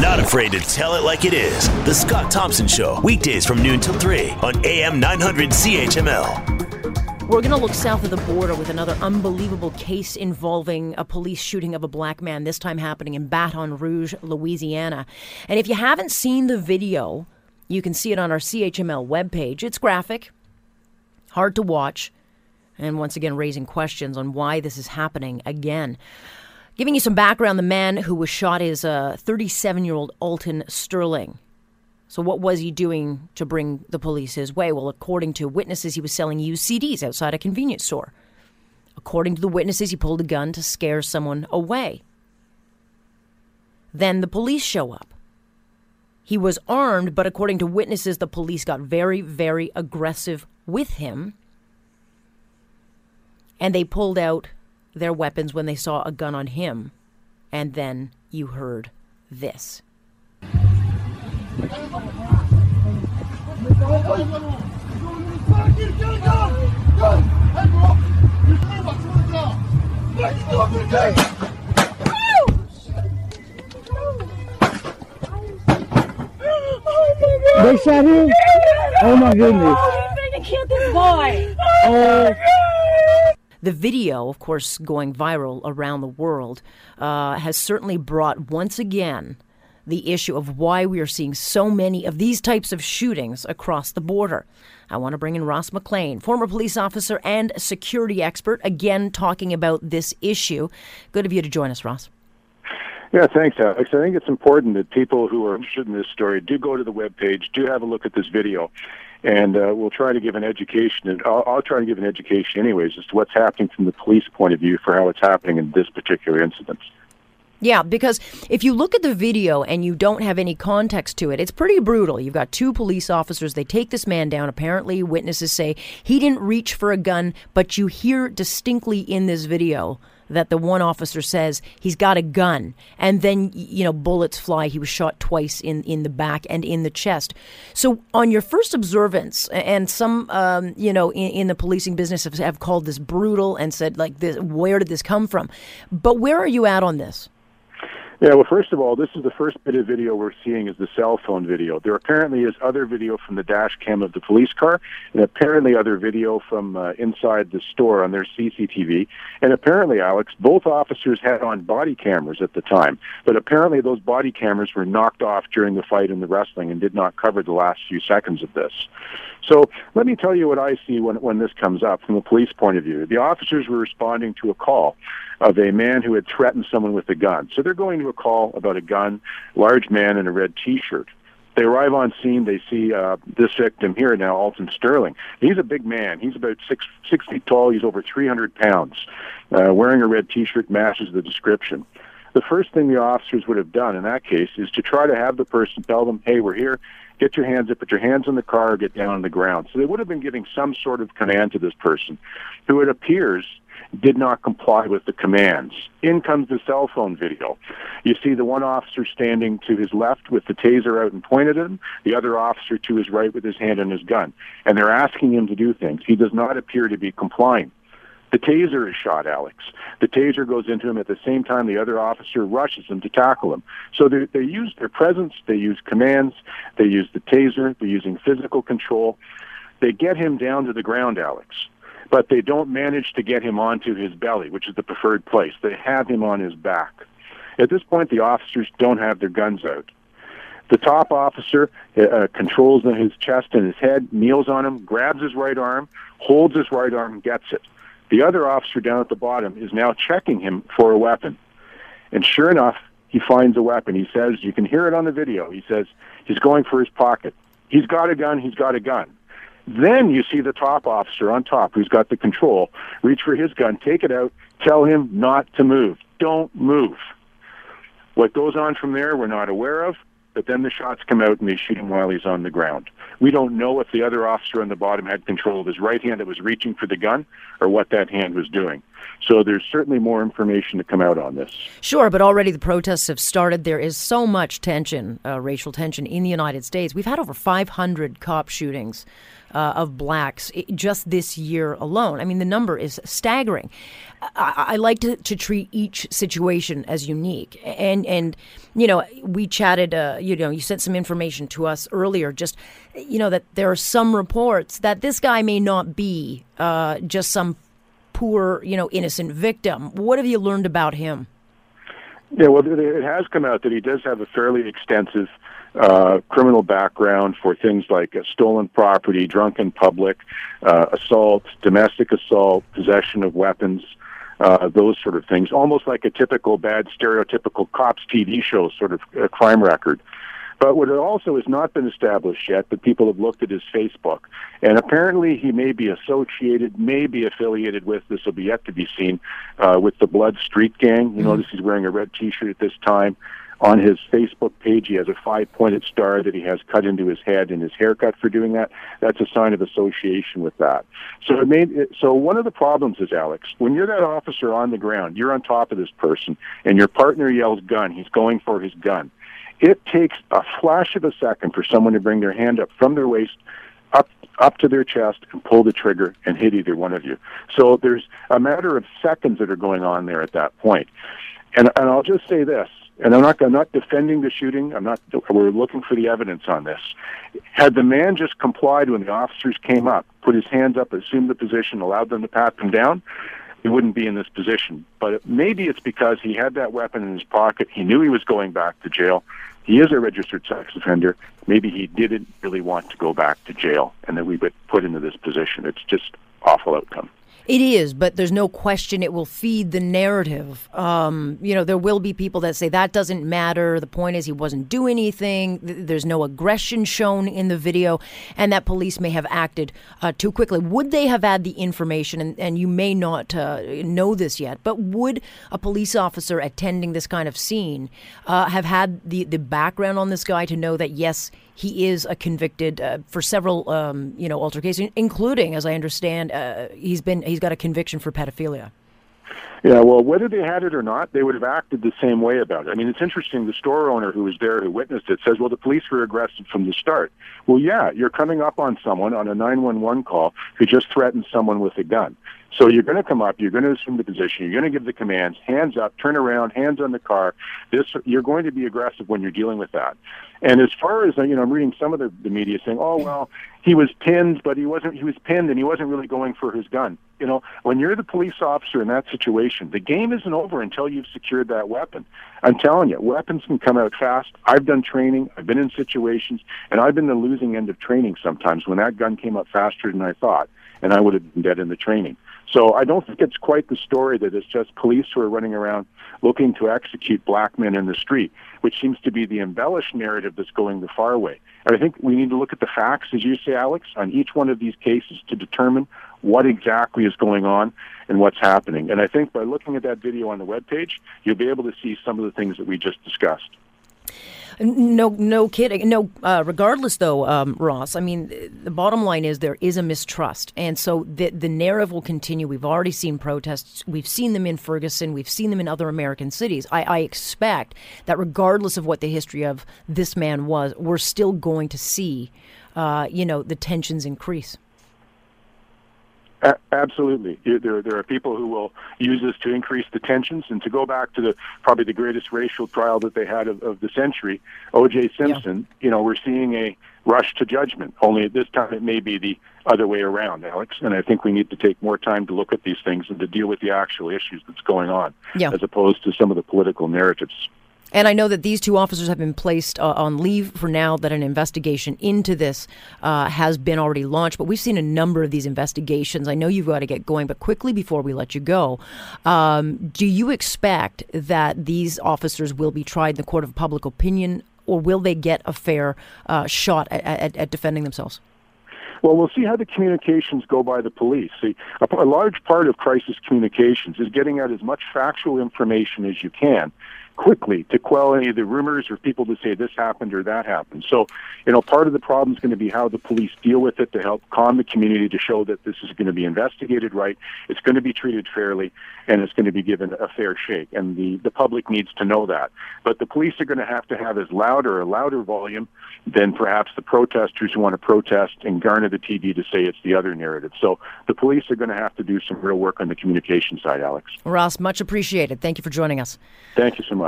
Not afraid to tell it like it is. The Scott Thompson Show, weekdays from noon till 3 on AM 900 CHML. We're going to look south of the border with another unbelievable case involving a police shooting of a black man, this time happening in Baton Rouge, Louisiana. And if you haven't seen the video, you can see it on our CHML webpage. It's graphic, hard to watch, and once again raising questions on why this is happening again. Giving you some background, the man who was shot is a 37 year old Alton Sterling. So, what was he doing to bring the police his way? Well, according to witnesses, he was selling used CDs outside a convenience store. According to the witnesses, he pulled a gun to scare someone away. Then the police show up. He was armed, but according to witnesses, the police got very, very aggressive with him. And they pulled out their weapons when they saw a gun on him. And then you heard this. They shot him? Oh my goodness. Oh, they killed this boy. Oh, The video, of course, going viral around the world, uh, has certainly brought once again the issue of why we are seeing so many of these types of shootings across the border. I want to bring in Ross McLean, former police officer and security expert, again talking about this issue. Good of you to join us, Ross. Yeah, thanks, Alex. I think it's important that people who are interested in this story do go to the webpage, do have a look at this video, and uh, we'll try to give an education. And I'll, I'll try to give an education, anyways, as to what's happening from the police point of view for how it's happening in this particular incident. Yeah, because if you look at the video and you don't have any context to it, it's pretty brutal. You've got two police officers. They take this man down. Apparently, witnesses say he didn't reach for a gun, but you hear distinctly in this video that the one officer says he's got a gun and then you know bullets fly. He was shot twice in in the back and in the chest. So on your first observance and some um, you know in, in the policing business have, have called this brutal and said like this where did this come from? But where are you at on this Yeah, well, first of all, this is the first bit of video we're seeing is the cell phone video. There apparently is other video from the dash cam of the police car, and apparently other video from uh, inside the store on their CCTV. And apparently, Alex, both officers had on body cameras at the time, but apparently those body cameras were knocked off during the fight in the wrestling and did not cover the last few seconds of this. So let me tell you what I see when, when this comes up from a police point of view. The officers were responding to a call of a man who had threatened someone with a gun. So they're going to a call about a gun, large man in a red T-shirt. They arrive on scene. They see uh, this victim here now, Alton Sterling. He's a big man. He's about six six feet tall. He's over 300 pounds. Uh, wearing a red T-shirt matches the description. The first thing the officers would have done in that case is to try to have the person tell them, "Hey, we're here. Get your hands up. Put your hands on the car. Get down on the ground." So they would have been giving some sort of command to this person, who it appears did not comply with the commands. In comes the cell phone video. You see the one officer standing to his left with the taser out and pointed at him, the other officer to his right with his hand on his gun. And they're asking him to do things. He does not appear to be complying. The taser is shot, Alex. The taser goes into him at the same time the other officer rushes him to tackle him. So they, they use their presence, they use commands, they use the taser, they're using physical control. They get him down to the ground, Alex but they don't manage to get him onto his belly, which is the preferred place. They have him on his back. At this point, the officers don't have their guns out. The top officer uh, controls his chest and his head, kneels on him, grabs his right arm, holds his right arm, gets it. The other officer down at the bottom is now checking him for a weapon. And sure enough, he finds a weapon. He says, you can hear it on the video. He says he's going for his pocket. He's got a gun, he's got a gun. Then you see the top officer on top who's got the control reach for his gun, take it out, tell him not to move. Don't move. What goes on from there, we're not aware of, but then the shots come out and they shoot him while he's on the ground. We don't know if the other officer on the bottom had control of his right hand that was reaching for the gun or what that hand was doing. So there's certainly more information to come out on this. Sure, but already the protests have started. There is so much tension, uh, racial tension in the United States. We've had over 500 cop shootings uh, of blacks just this year alone. I mean, the number is staggering. I, I like to, to treat each situation as unique, and and you know, we chatted. Uh, you know, you sent some information to us earlier. Just you know that there are some reports that this guy may not be uh, just some poor, you know, innocent victim. What have you learned about him? Yeah, well, it has come out that he does have a fairly extensive uh, criminal background for things like uh, stolen property, drunken public, uh, assault, domestic assault, possession of weapons, uh, those sort of things. Almost like a typical bad, stereotypical cops TV show sort of uh, crime record. But what it also has not been established yet, but people have looked at his Facebook, and apparently he may be associated, may be affiliated with, this will be yet to be seen, uh, with the Blood Street Gang. You mm-hmm. notice he's wearing a red T-shirt at this time. On his Facebook page, he has a five-pointed star that he has cut into his head and his haircut for doing that. That's a sign of association with that. So it made it, so one of the problems is Alex, when you're that officer on the ground, you're on top of this person, and your partner yells gun. He's going for his gun it takes a flash of a second for someone to bring their hand up from their waist up up to their chest and pull the trigger and hit either one of you. So there's a matter of seconds that are going on there at that point. And and I'll just say this, and I'm not I'm not defending the shooting. I'm not. We're looking for the evidence on this. Had the man just complied when the officers came up, put his hands up, assumed the position, allowed them to pat him down, he wouldn't be in this position. But maybe it's because he had that weapon in his pocket. He knew he was going back to jail he is a registered sex offender. Maybe he didn't really want to go back to jail, and that we would put into this position. It's just awful outcome. It is, but there's no question it will feed the narrative. Um, you know, there will be people that say that doesn't matter. The point is he wasn't doing anything. There's no aggression shown in the video, and that police may have acted uh, too quickly. Would they have had the information? And, and you may not uh, know this yet, but would a police officer attending this kind of scene uh, have had the, the background on this guy to know that, yes, he is a convicted uh, for several, um, you know, altercations, including, as I understand, uh, he's been he's got a conviction for pedophilia. Yeah, well, whether they had it or not, they would have acted the same way about it. I mean, it's interesting. The store owner who was there, who witnessed it, says, "Well, the police were aggressive from the start." Well, yeah, you're coming up on someone on a 911 call who just threatened someone with a gun. So you're going to come up, you're going to assume the position, you're going to give the commands, hands up, turn around, hands on the car. This you're going to be aggressive when you're dealing with that. And as far as uh, you know, I'm reading some of the, the media saying, "Oh well, he was pinned, but he wasn't. He was pinned, and he wasn't really going for his gun." You know, when you're the police officer in that situation, the game isn't over until you've secured that weapon. I'm telling you, weapons can come out fast. I've done training, I've been in situations, and I've been the losing end of training sometimes when that gun came up faster than I thought, and I would have been dead in the training. So I don't think it's quite the story that it's just police who are running around looking to execute black men in the street, which seems to be the embellished narrative that's going the far way. And I think we need to look at the facts, as you say, Alex, on each one of these cases to determine what exactly is going on and what's happening. And I think by looking at that video on the webpage, you'll be able to see some of the things that we just discussed. No, no kidding. No, uh, regardless though, um, Ross. I mean, the bottom line is there is a mistrust, and so the the narrative will continue. We've already seen protests. We've seen them in Ferguson. We've seen them in other American cities. I, I expect that regardless of what the history of this man was, we're still going to see, uh, you know, the tensions increase. A- absolutely, there there are people who will use this to increase the tensions and to go back to the probably the greatest racial trial that they had of, of the century, O.J. Simpson. Yeah. You know, we're seeing a rush to judgment. Only at this time, it may be the other way around, Alex. And I think we need to take more time to look at these things and to deal with the actual issues that's going on, yeah. as opposed to some of the political narratives. And I know that these two officers have been placed uh, on leave for now, that an investigation into this uh, has been already launched. But we've seen a number of these investigations. I know you've got to get going, but quickly before we let you go, um, do you expect that these officers will be tried in the court of public opinion, or will they get a fair uh, shot at, at, at defending themselves? Well, we'll see how the communications go by the police. See, a, a large part of crisis communications is getting out as much factual information as you can quickly to quell any of the rumors or people to say this happened or that happened. So, you know, part of the problem is going to be how the police deal with it to help calm the community to show that this is going to be investigated right, it's going to be treated fairly, and it's going to be given a fair shake. And the, the public needs to know that. But the police are going to have to have as loud or a louder volume than perhaps the protesters who want to protest and garner the TV to say it's the other narrative. So the police are going to have to do some real work on the communication side, Alex. Ross, much appreciated. Thank you for joining us. Thank you so much.